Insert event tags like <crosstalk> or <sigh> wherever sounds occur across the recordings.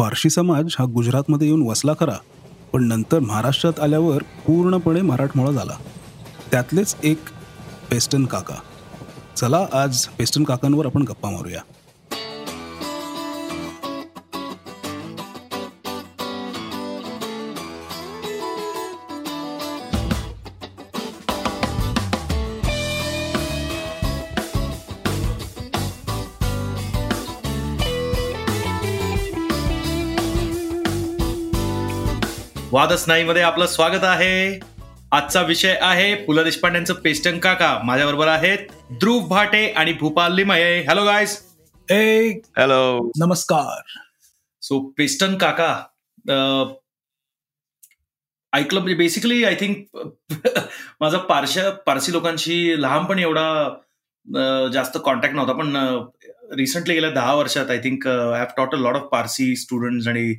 पारशी समाज हा गुजरातमध्ये येऊन वसला खरा पण नंतर महाराष्ट्रात आल्यावर पूर्णपणे मराठमोळा झाला. त्यातलेच एक पेस्टन काका. चला आज पेस्टन काकांवर आपण गप्पा मारूया. वादच नाही मध्ये आपलं स्वागत आहे. आजचा विषय आहे पु ल देशपांड्यांचं पेस्टन काका. माझ्या बरोबर आहेत ध्रुव भाटे आणि भूपाल लिमये. हॅलो गायस ए हॅलो नमस्कार. सो पेस्टन काका ऐकलं म्हणजे बेसिकली आय थिंक माझा पारशा पारसी लोकांशी लहानपणी एवढा जास्त कॉन्टॅक्ट नव्हता पण रिसेंटली गेल्या दहा वर्षात I think I have taught a lot of Parsi student आणि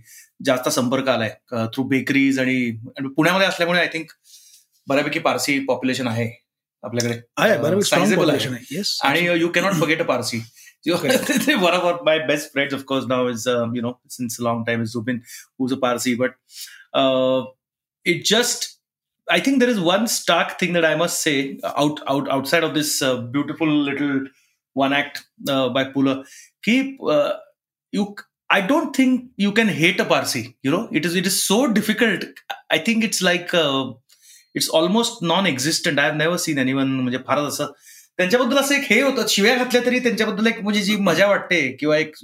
जास्त संपर्क आलाय थ्रू बेकरीज आणि आणि पुण्यामध्ये असल्यामुळे आय थिंक बऱ्यापैकी पारसी पॉप्युलेशन आहे आपल्याकडे आहे बरोबर स्ट्रॉंग Sizable आहे. population आहे येस आणि you cannot forget a Parsi one of our, my best friends, of course, now is um, you know since a long time is Zubin, who's a Parsi. But uh, it just, I think there is one stark thing that I must say out out outside of this uh, beautiful little one act uh, by Pula. Keep uh, you. I don't think you can hate a Parsi. You know, it is it is so difficult. I think it's like uh, it's almost non-existent. I have never seen anyone म्हणजे फारच असं त्यांच्याबद्दल असं एक हे होतं शिव्या घातल्या तरी त्यांच्याबद्दल एक म्हणजे जी मजा वाटते किंवा एक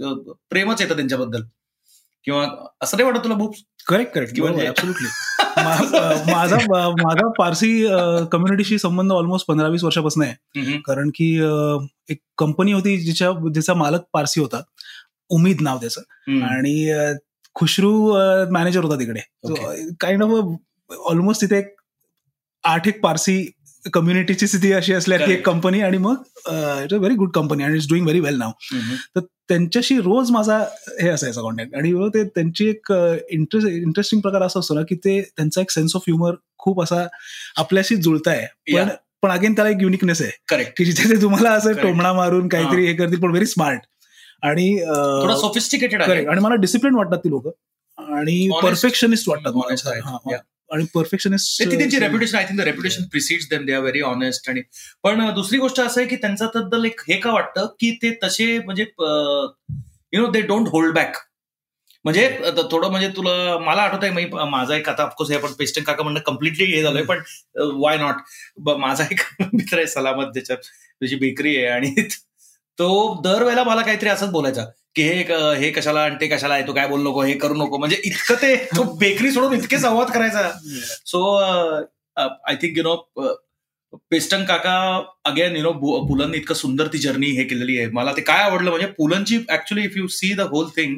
प्रेमच येतं त्यांच्याबद्दल किंवा असं नाही वाटत तुला बुक करेक्ट करेक्ट किंवा म्हणजे- माझा माझा पारसी कम्युनिटीशी संबंध ऑलमोस्ट पंधरा वीस वर्षापासून आहे. कारण की एक कंपनी होती जिच्या जिचा मालक पारसी होता. उमीद नाव त्याचं. आणि खुशरू मॅनेजर होता तिकडे. काइंड ऑफ ऑलमोस्ट तिथे एक आठ एक पारसी कम्युनिटीची स्थिती अशी असल्याची एक Correct. कंपनी आणि मग it's a very good company आणि इट्स डुईंग व्हेरी वेल नाव तर त्यांच्याशी रोज माझा हे असायचा कॉन्टॅक्ट आणि ते त्यांची एक इंटरेस्ट इंटरेस्टिंग प्रकार असा असतो ना की ते त्यांचा एक सेन्स ऑफ ह्युमर खूप असा आपल्याशी जुळताय. पण. पण अगेन त्याला एक युनिकनेस आहे. करेक्ट की जिथे ते तुम्हाला असं. टोमणा मारून काहीतरी हे करतील पण व्हेरी स्मार्ट आणि सोफिस्टिकेटेड. आणि मला डिसिप्लिन वाटतात ती लोक. आणि. परफेक्शनिस्ट वाटतात मला. आणि परफेक्शनिस्ट त्यांची reputation I think reputation precedes them they are very honest आणि पण दुसरी गोष्ट असं आहे की त्यांच्याबद्दल एक हे का वाटतं की ते तसे म्हणजे you know they don't hold back म्हणजे थोडं म्हणजे तुला मला आठवत आहे मी माझा एक आता ऑफकोर्स हे आपण पेस्टन काका म्हणणं कम्प्लिटली हे झालंय पण वाय नॉट माझा एक मित्र आहे सलामत ज्याच्यात त्याची बेकरी आहे आणि तो दरवेळेला मला काहीतरी असंच बोलायचा. की हे हे कशाला आणि ते कशाला आहे? तू काय बोलू नको हे करू नको. म्हणजे इतकं ते तो बेकरी सोडून इतके संवाद करायचा. So I think you know Peston काका अगेन यु नो पुलंनी इतकं सुंदर ती जर्नी हे केलेली आहे. मला ते काय आवडलं म्हणजे पुलंची actually if you see the whole thing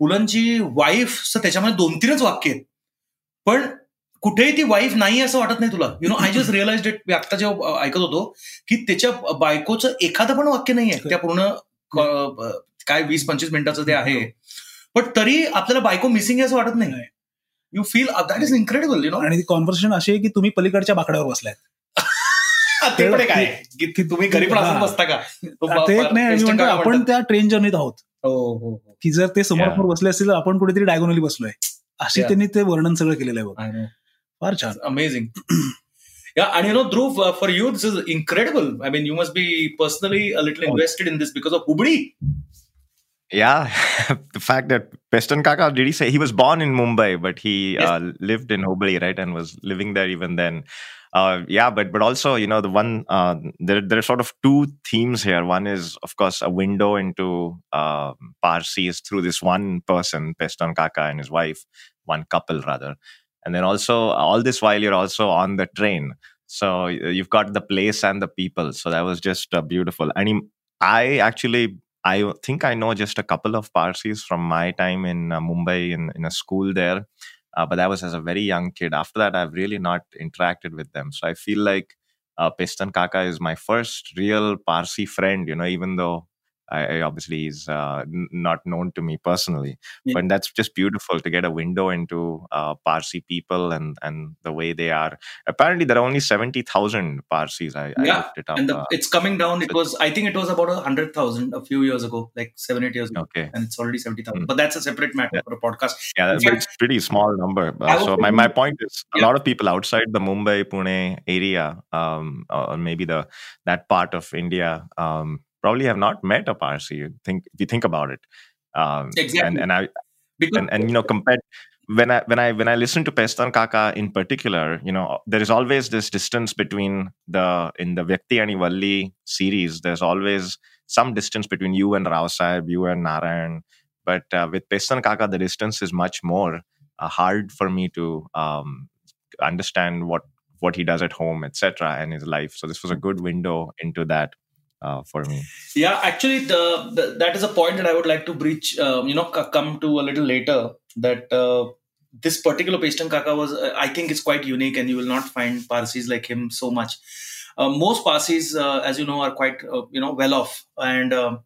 पुलंची wife त्याच्यामध्ये दोन तीनच वाक्य आहेत. पण कुठेही ती वाईफ नाही असं वाटत नाही तुला. You know I just realise मी आता जेव्हा ऐकत होतो की त्याच्या बायकोचं एखादं पण वाक्य नाही आहे त्या पूर्ण काय वीस पंचवीस मिनिटाचं ते आहे. पण तरी आपल्याला बायको मिसिंग आहे असं वाटत नाही. You feel that is incredible you know आणि ती कॉन्व्हर्सेशन अशी आहे की तुम्ही पलीकडच्या बाकड्यावर बसलाय <laughs> ते पण एक आहे. की की तुम्ही घरी पण असं बसता का? तो बा- नाही आपण. त्या ट्रेन जर्नीत आहोत. हो, हो, हो. की जर ते समोर बसले असतील तर आपण कुठेतरी डायगोनली बसलोय. अशी Yeah. त्यांनी ते वर्णन सगळं केलेलं आहे बघ. फार छान. Amazing. <clears throat> Yeah, and you know, Dhruv, uh, for you, this is incredible. I mean, you must be personally a little Oh. invested in Yeah, <laughs> the fact that Peston Kaka did he say he was born in Mumbai, but he Yes. uh, lived in Hubli, right, and was living there even then. Uh, yeah, but but also you know the one uh, there there are sort of two themes here. One is of course a window into uh, Parsis through this one person, Peston Kaka and his wife, one couple rather, and then also all this while you're also on the train. So you've got the place and the people. So that was just uh, beautiful. And he- I actually I think I know just a couple of Parsis from my time in uh, Mumbai in, in a school there. Uh, but that was as a very young kid. After that, I've really not interacted with them. So I feel like uh, Pistan Kaka is my first real Parsi friend, you know, even though I, obviously is uh, n- not known to me personally, Yeah. but that's just beautiful to get a window into uh, Parsi people and and the way they are. Apparently, there are only seventy thousand Parsis. I, I looked it up. and the, uh, it's coming down. It was, I think, it was about a hundred thousand a few years ago, like seven, eight years ago, okay, and it's already seventy thousand. Hmm. But that's a separate matter Yeah. for a podcast. yeah, but fact- it's pretty small number. Uh, so my, my point is, a lot of people outside the Mumbai Pune area, um, or maybe the that part of India, um, probably have not met a Parsi. You think if you think about it, um, Exactly. and and I Because and and you know compared when i when i when i listen to pestan kaka in particular you know there is always this distance between the in the vyakti and valli series there's always some distance between you and rao Sahib, you and narayan but uh, with pestan kaka the distance is much more uh, hard for me to um, understand what what he does at home etc and his life so this was a good window into that uh, for me Yeah, actually, the, the that is a point that I would like to breach. Um, you know, come to a little later. That uh, this particular Paston Kaka was, uh, I think, is quite unique, and you will not find Parsis like him so much. Uh, most Parsis, uh, as you know, are quite uh, you know well off, and um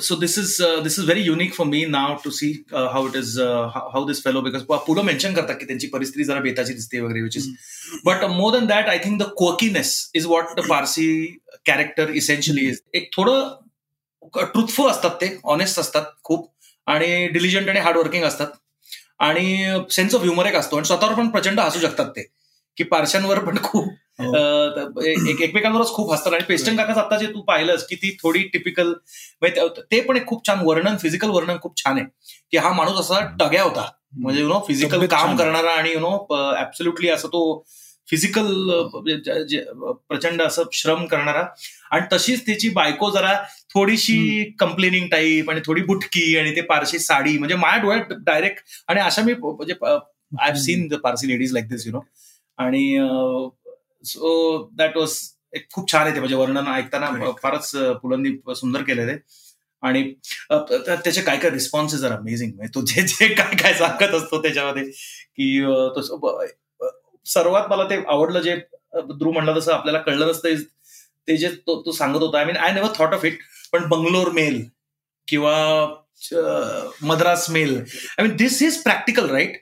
so this is uh, this is very unique for me now to see uh, how it is uh, how, how this fellow because पुढं mention करतात की त्यांची परिस्थिती जरा बेताची दिसते वगैरे which is but uh, more than that I think the quirkiness is what the Parsi character essentially is एक थोडं ट्रुथफुल असतात ते ऑनेस्ट असतात खूप आणि डिलिजंट आणि हार्डवर्किंग असतात आणि सेन्स ऑफ ह्युमर एक असतो आणि स्वतःवर पण प्रचंड हसू शकतात ते की पारशांवर पण खूप हो. एकमेकांवरच खूप हसतात. आणि पेस्टन काकाच आता जे तू पाहिलंस की ती थोडी टिपिकल ते पण एक खूप छान वर्णन फिजिकल वर्णन खूप छान आहे. की हा माणूस असा टग्या होता. म्हणजे यु नो फिजिकल काम. करणारा आणि यु नो ऍब्सोल्युटली असं तो फिजिकल प्रचंड असं श्रम करणारा. आणि तशीच त्याची बायको जरा थोडीशी कंप्लेनिंग टाईप आणि थोडी बुटकी आणि ते पारशी साडी. म्हणजे माझ्या डोळ्यात डायरेक्ट आणि अशा मी म्हणजे I have seen the Parsi ladies like this you know आणि सो दॅट वॉज एक खूप छान आहे ते म्हणजे वर्णन ऐकताना. फारच अं, पुलंनी सुंदर केले ते आणि त्याचे काय काय रिस्पॉन्सेस आर अमेझिंग म्हणजे तो जे जे काय काय सांगत असतो त्याच्यामध्ये की तो सर्वात मला ते आवडलं जे ध्रुव म्हणलं तसं आपल्याला कळलं नसतं ते जे तो तो सांगत होता. I mean I never thought of it पण बंगलोर मेल किंवा Madras mail. I mean this is practical right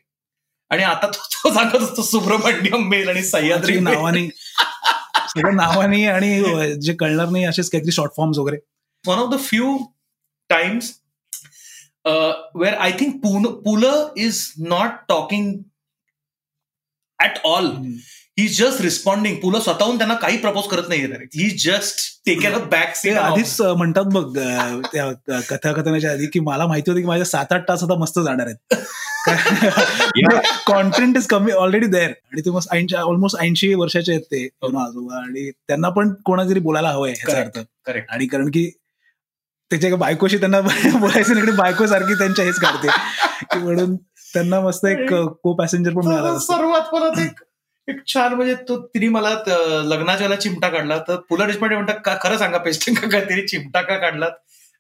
आणि आता तो तो सांगत असतो सुब्रमण्यम मेल आणि सह्याद्री. नावाने सगळ्या नावाने आणि जे कळणार नाही असेच काहीतरी शॉर्ट फॉर्म्स वगैरे the few times uh, where I think Pune, Pula is not talking at all. He's just responding. Pula स्वतःहून त्यांना काही प्रपोज करत नाही he just taken aback ते आधीच म्हणतात बघ त्या कथा कथनाच्या आधी की मला माहिती होती की माझ्या सात आठ तास आता मस्त जाणार आहेत कॉन्टेंट इज कमी ऑलरेडी देअर आणि ते मस्त ऐंशी ऑलमोस्ट ऐंशी वर्षाचे आहेत ते ना, आजोबा. आणि त्यांना पण कोणातरी बोलायला हवंय ह्याचा. अर्थ. करेक्ट आणि कारण की त्याच्या एका बायकोशी त्यांना <laughs> बोलायचं इकडे बायको सारखी त्यांच्या हेच काढते. की म्हणून त्यांना मस्त एक को पॅसेंजर पण मिळाला. सर्वात परत एक एक छान म्हणजे तो तिने मला लग्नाच्या वेळेला चिमटा काढला. तर पुला देशपांडे म्हणतात का खरं सांगा पेस्टिंग का तिने चिमटा का काढला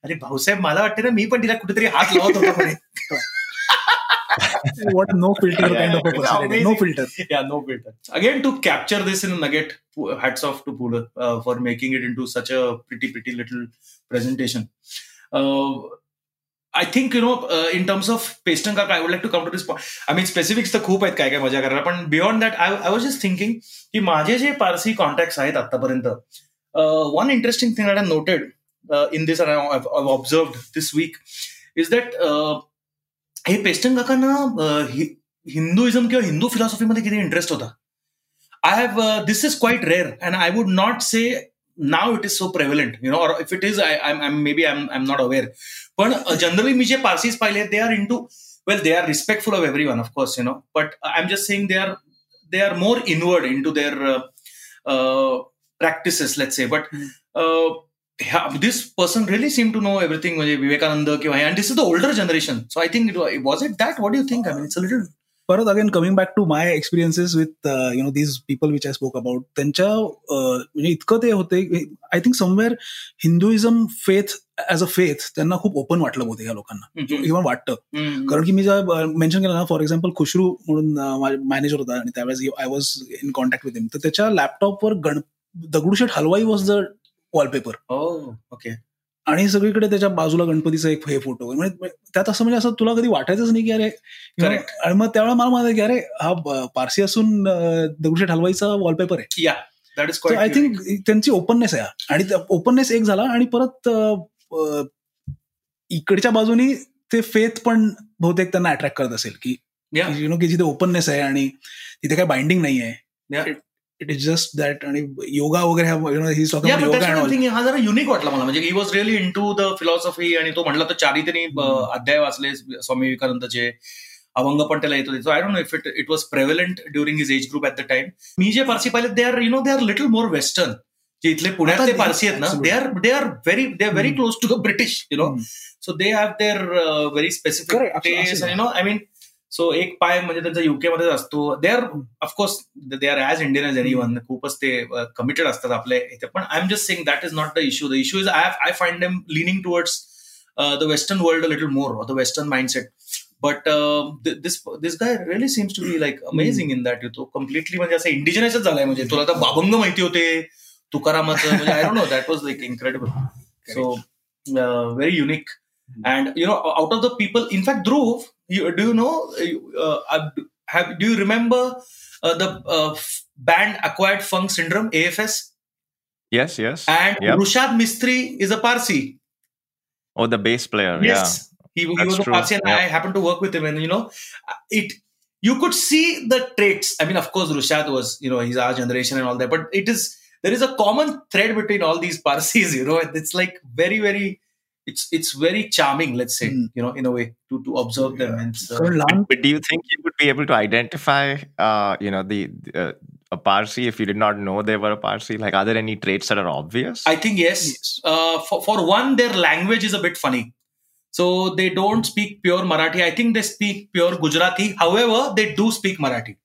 अरे भाऊसाहेब मला वाटते ना मी पण तिला कुठेतरी हात लावत होतो म्हणे. <laughs> <laughs> what no filter Yeah, kind of a yeah, personality. amazing. No filter. yeah, no filter. Again, to capture this in a nugget, hats off to Pula uh, for making it into such a pretty, pretty little presentation. Uh, I think, you know, uh, in terms of Paston Kaka, I would like to come to this point. I mean, specifics तर खूप आहेत काय काय मजा करायला पण beyond that I I was just thinking की माझे जे पारसी कॉन्टॅक्ट आहेत आतापर्यंत one interesting thing I noted in this observe this week is that हे पेस्टन काकांना हिंदुइझम किंवा हिंदू फिलॉसॉफीमध्ये किती इंटरेस्ट होता? I have this is quite rare and I would not say now it is so prevalent you know और if it is I I may be I am not aware पण generally मी जे पार्सीज पाहिले they are into well they are respectful of every one of course you know but I am just saying they are they are more inward into their practices let say but this person really seem to know everything म्हणजे विवेकानंद किंवा and this is the older generation so I think was it that what you think I mean it's little परत again coming back to my experiences with you know these people which I spoke about त्यांच्या uh, म्हणजे इतकं ते होते I think somewhere Hinduism faith as a faith त्यांना खूप open वाटलं होतं या लोकांना इव्हन वाटतं कारण की मी जर मेन्शन केलं ना फॉर एक्झाम्पल खुशरू म्हणून मॅनेजर होता आणि त्यावेळेस I was in contact with him तर त्याच्या लॅपटॉपवर गण Dagdusheth Halwai was the wallpaper okay आणि सगळीकडे त्याच्या बाजूला गणपतीचा एक हे फोटो म्हणजे त्यात असं म्हणजे असं तुला कधी वाटायचंच नाही की अरे. आणि मग त्यावेळेला मला म्हणाले की अरे हा पारसी असून दगडूशेठ हलवाईचा वॉलपेपर आहे या दॅट इज आय थिंक त्यांची ओपननेस आहे. आणि ओपननेस एक झाला आणि परत इकडच्या बाजूनी ते फेथ पण बहुतेक त्यांना अट्रॅक्ट करत असेल की. यु नो की जिथे ओपननेस आहे आणि तिथे काही बाइंडिंग नाही आहे. इट इज जस्ट दॅट आणि योगा वगैरे ही जरा युनिक वाटला मला. म्हणजे he was really into the philosophy आणि तो म्हणला तर त्यांनी अ, अध्याय वाचले स्वामी विवेकानंदचे. अभंग पण त्याला येत so I don't know if it it was prevalent during his age group at the time मी जे पारसी पाहिले they are you know they are little more western जे इथले पुण्यातले पारसी आहेत ना they are they are very they are very. Close to the British you know so they have their very specific no I mean so एक पाय म्हणजे त्यांचा UK मध्ये असतो. They are of course they are as Indian as anyone खूपच ते committed असतात आपल्या इथे. पण I am just saying that is not the issue the issue is I I find them leaning towards the western world a little more the western mindset but this this guy really seems to be like amazing in that तो completely म्हणजे असं इंडिजिनसच झालाय म्हणजे. तुला तर बाभंग माहिती होते. तुकारामाचं म्हणजे I don't know that was like incredible so very unique and you know out of the people in fact dhruv you, do you know uh, uh, have do you remember uh, the uh, f- band acquired funk syndrome afs Yes, yes. and Yep. rushad mistri is a parsi Oh, the bass player. yes he, he was a parsi and Yeah. i happened to work with him and you know it you could see the traits i mean of course rushad was you know he's our generation and all that but it is there is a common thread between all these parsis <laughs> you know it's like very very it's it's very charming let's say mm. you know in a way to to observe yeah. them and so but do you think you would be able to identify uh you know the, uh, a parsi if you did not know they were a parsi? Like are there any traits that are obvious? I think yes, yes. Uh, for, for one their language is a bit funny. So they don't speak pure marathi. I think they speak pure gujarati. However they do speak marathi.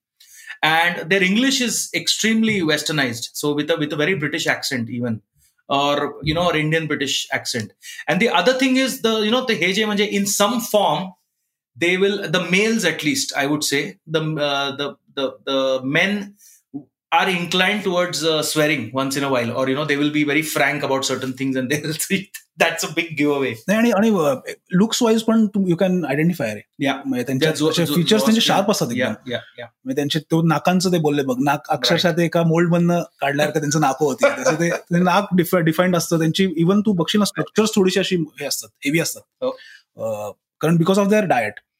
And their english is extremely westernized. So with a with a very british accent even or you know, or Indian British accent. And the other thing is the you know the heje manje in some form they will the males at least I would say the uh, the the the men are inclined towards uh, swearing once in a while or you know they will be very frank about certain things and <laughs> they see that's a big giveaway. नाही आणि आणि looks wise पण you can identify रे. म्हणजे त्या जो- त्यांचे जो- फीचर्स त्यांचे शार्प असतात म्हणजे त्यांचे तो नाकांचं ते बोलले बघ नाक अक्षरशः ते एका मोल्ड मधनं काढल्यासारखं त्यांचं नाकं होती ते नाक डिफाईंड असतं. त्यांची इव्हन तू बघशील ना स्ट्रक्चर्स थोडीशी अशी हे असतात हेवी असतात. हो. अं, कारण बिकॉज ऑफ देअर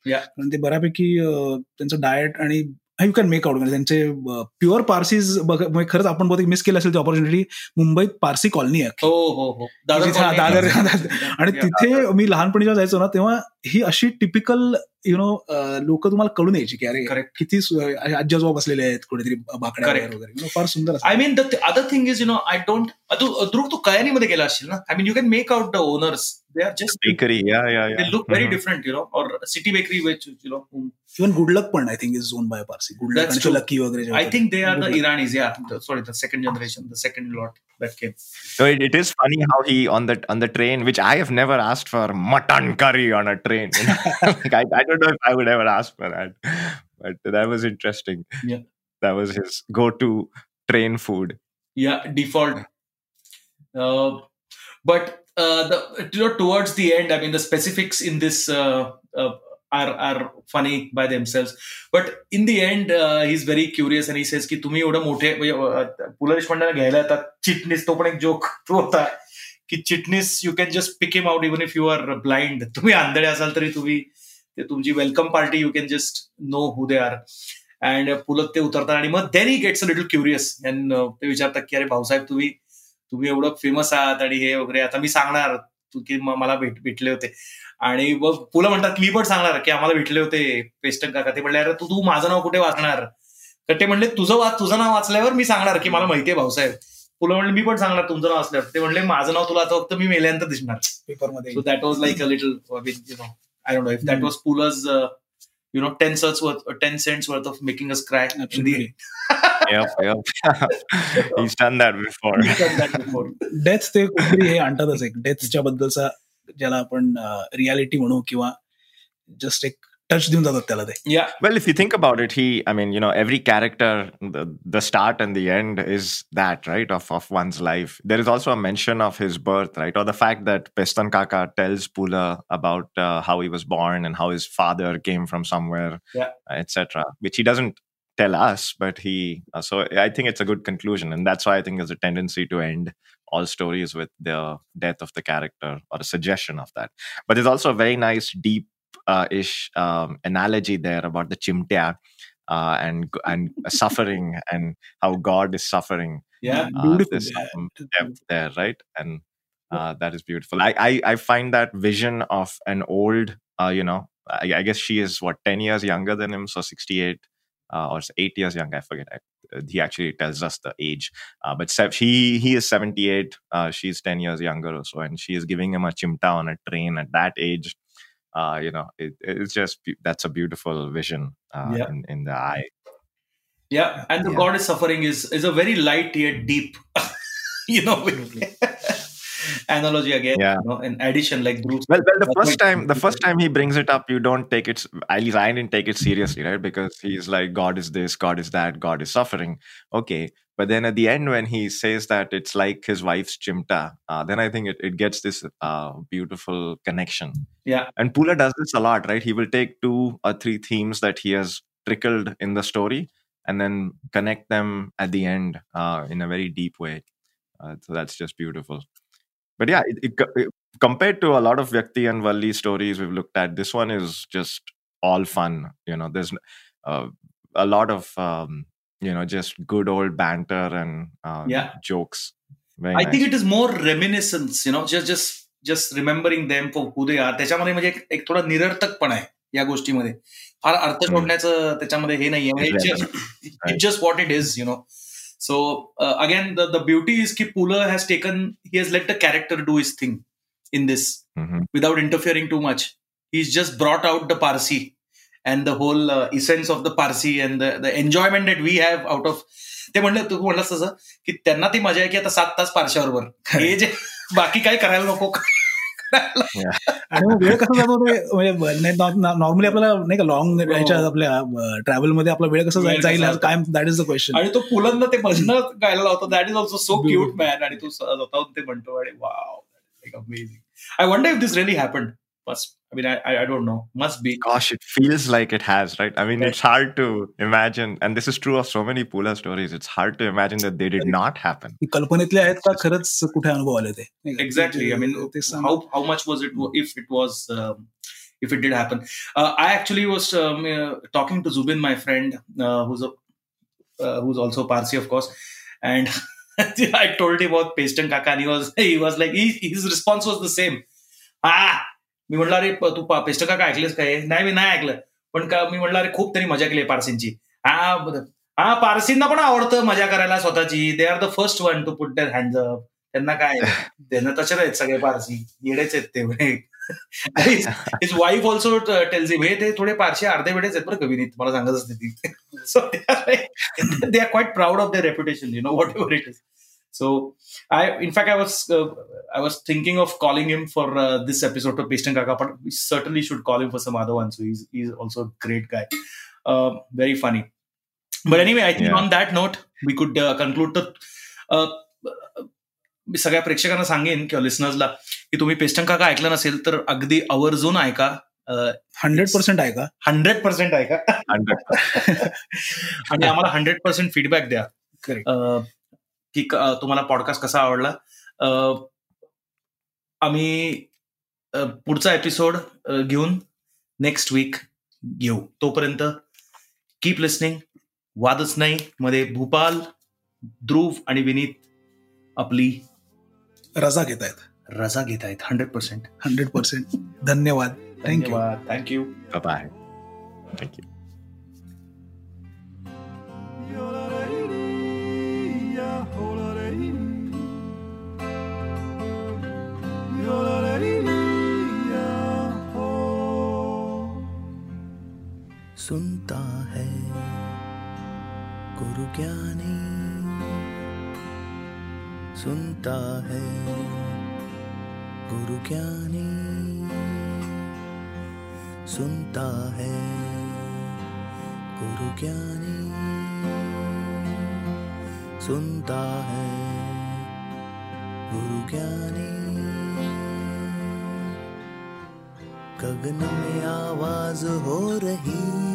Yeah. कारण ते बऱ्यापैकी अं, त्यांचं डाएट आणि यू कॅन मेक आउट म्हणजे त्यांचे प्युअर पार्सीज बघ म्हणजे खरंच आपण बहुतेक मिस केलं असेल ती ऑपॉर्च्युनिटी मुंबईत पारसी कॉलनी आहे हो हो हो दादर colony. दादर- आणि. तिथे मी लहानपणी जेव्हा जायचो ना तेव्हा ही अशी टिपिकल यु नो लोक तुम्हाला कळून यायची की अरे. किती आजी आजोबा बसलेले आहेत कुठेतरी Correct. वगैरे You know, फार सुंदर I mean the other thing is you know I don't Druk Kayani Madhigelash. I mean, you can make out the owners. They are just bakery. Yeah, yeah. They look very mm-hmm. different, you know, or City Bakery, which, you know. Even Good Luck Pan, I think, is owned by a Parsi. Good Luck and Lucky I think they are the luck. Yeah. Sorry, the second generation, the second lot that came. So it is funny how he, on the on the train, which I have never asked for mutton curry on a train. <laughs> I, I don't know if I would ever ask for that. But that was interesting. Yeah. That was his go to train food. Yeah, default Uh, but uh, the you know, towards the end, I mean, the specifics in this uh, uh, are are funny by themselves. But in the end, uh, he's very curious and he says की तुम्ही एवढं मोठे म्हणजे, अ, पु ल देशपांडेला घ्यायला येतात. चिटणीस तो पण एक जोक तो होता. की Chitnis you can just pick him out even if you are blind तुम्ही आंधळे असाल तरी तुम्ही ते तुमची welcome party you can just know who they are and पुलत ते उतरतात आणि मग then he gets a little curious and ते विचारतात की अरे भाऊसाहेब तुम्ही तुम्ही एवढं फेमस आहात आणि हे वगैरे आता मी सांगणार तू की मला भेट भेटले होते. आणि मग पुलं म्हणतात मी पण सांगणार की आम्हाला भेटले होते पेस्टन काका. ते म्हणले अरे तू तू माझं नाव कुठे वाचणार? तर ते म्हणले तुझं वाच तुझं नाव वाचल्यावर मी सांगणार की मला माहितीये भाऊसाहेब. पुलं म्हणले मी पण सांगणार तुमचं नाव असल्यावर ते म्हणले माझं नाव तुला आता फक्त मी मेल्यानंतर दिसणार. पेपरमध्ये So that was like a little, I mean, you know, I don't know you know, ten cents worth, or ten cents worth of making us cry. In the Absolutely. <laughs> Yep, yep. <laughs> He's done that before. We've done that before. Death ते कुठेतरी हे आणतातच एक डेथच्या बद्दलचा ज्याला आपण reality म्हणू किंवा just एक the. Yeah. Well, if you think about it, he, I mean, you know, every character, the, the start and the end is that, right, of, of one's life. There is also a mention of his birth, right, or the fact that Pestan Kaka tells Pula about uh, how he was born and how his father came from somewhere, yeah. etc., which he doesn't tell us, but he, uh, so I think it's a good conclusion. And that's why I think there's a tendency to end all stories with the death of the character or a suggestion of that. But there's also a very nice, deep ish um, analogy there about the chimtia uh, and and <laughs> suffering and how God is suffering. या Uh, this yeah. um, depth there, right? And uh, that is beautiful. I, I I find that vision of an old, uh, you know, I, I guess she is what ten years younger than him, so sixty eight. Uh, or eight years younger, I forget. I, uh, he actually tells us the age, uh, but se- he he is seventy eight. Uh, she's ten years younger or so, and she is giving him a chimta on a train at that age uh, you know, it, it's just that's a beautiful vision uh, Yeah. in, in the eye. Yeah, and the Yeah. God is suffering is is a very light yet deep, <laughs> you know, <laughs> analogy again. Yeah. You know, in addition, like Bruce. Well, well, the first time, the first time he brings it up, you don't take it. At least I didn't take it seriously, right? Because he's like, God is this, God is that, God is suffering. Okay, but then at the end, when he says that it's like his wife's chimta, uh, then I think it, it gets this uh, beautiful connection. Yeah. And Pula does this a lot, right? He will take two or three themes that he has trickled in the story and then connect them at the end uh, in a very deep way. Uh, so that's just beautiful. But yeah, it, it, it- compared to a lot of Vyakti and Valli stories we've looked at, this one is just all fun. You know, there's uh, a lot of um, you know just good old banter and um, Yeah. jokes. Very I nice. think it is more reminiscence, you know, just just just remembering them for who they are. त्याच्यामध्ये म्हणजे एक- एक थोडा निरर्थकपणा आहे या गोष्टीमध्ये फार अर्थ हम्म. शोधण्याचं त्याच्यामध्ये हे नाहीये म्हणजे it's just what it is you know so again the beauty is की puller has taken he has let the character do his thing in this Mhm. without interfering too much. He's just brought out the Parsi and the whole uh, essence of the Parsi and the, the enjoyment that we have out of ते म्हणलं तू म्हणलंस तसं की त्यांना ती मजा आहे की आता सात तास पारशाबरोबर हे जे बाकी काय करायला नको आणि मग वेळ कसा जातो ते म्हणजे नॉर्मली आपल्याला नाही का लॉंग याच्या आपल्या ट्रॅव्हल मध्ये आपला वेळ कसा वेळ जाईल- जाईल कसा काय दॅट इज द क्वेश्चन आणि तो पुलंना ते भजनं गायला लावतो that is also so cute Beautiful. Man आणि तू स्वतःहून ते म्हणतो आणि wow like amazing I wonder if this really happen Must I mean I I don't know must be Gosh, it feels like it has, right? I mean, Right. it's hard to imagine, and this is true of so many Pula stories. It's hard to imagine that they did not happen. कल्पनेतले आहेत का खरंच कुठे अनुभव आले ते नाही का? exactly i mean ते सांग- how how much was it if it was um, if it did happen uh, i actually was um, uh, talking to zubin my friend uh, who's a uh, who's also parsi of course and <laughs> i told him about paston kaka and he was he was like he, his response was the same ah मी म्हणलं अरे तू paste काका ऐकलेस काय? नाही मी नाही ऐकलं. पण का मी म्हणलं अरे खूप त्यांनी मजा केली पारसींची. हा हा पारसींना पण आवडतं मजा करायला स्वतःची. They are the first one to put their hand up त्यांना काय? <laughs> त्यांना तसेच आहेत सगळे पारसी. येडेच आहेत ते हिज वाईफ ऑल्सो टेल्स हे ते थोडे पारशी अर्धे वेळेच आहेत बरं का विनीत. मला सांगत असते ती. So they are quite proud of their reputation you know whatever it is So I, in fact, I was uh, I was thinking of calling him for uh, this episode of Paston Kaka, but we certainly should call him for some other one. So he's he's also a great guy, uh, very funny. But anyway, I think Yeah. on that note, we could uh, conclude the. Uh, मी सगळ्या प्रेक्षकांना सांगेन किंवा लिसनर्सला की तुम्ही पेस्टन काका ऐकलं नसेल तर अगदी आवर्जून ऐका हंड्रेड पर्सेंट आहे का हंड्रेड पर्सेंट ऐका <laughs> 100%. आणि आम्हाला हंड्रेड पर्सेंट फीडबॅक द्या Correct. अं, की तुम्हाला पॉडकास्ट कसा आवडला? अं, आम्ही पुढचा एपिसोड घेऊन नेक्स्ट वीक घेऊ. तोपर्यंत कीप लिस्निंग वादच नाही. मध्ये भूपाल ध्रुव आणि विनीत आपली रजा घेत आहेत रजा घेत आहेत हंड्रेड पर्सेंट हंड्रेड पर्सेंट धन्यवाद. थँक्यू धन्यवाद थँक्यू Bye bye. सुनता है। गुरु ज्ञानी सुनता है। गुरु ज्ञानी सुनता है। गुरु ज्ञानी सुनता है। गुरु ज्ञानी गगन में आवाज़ हो रही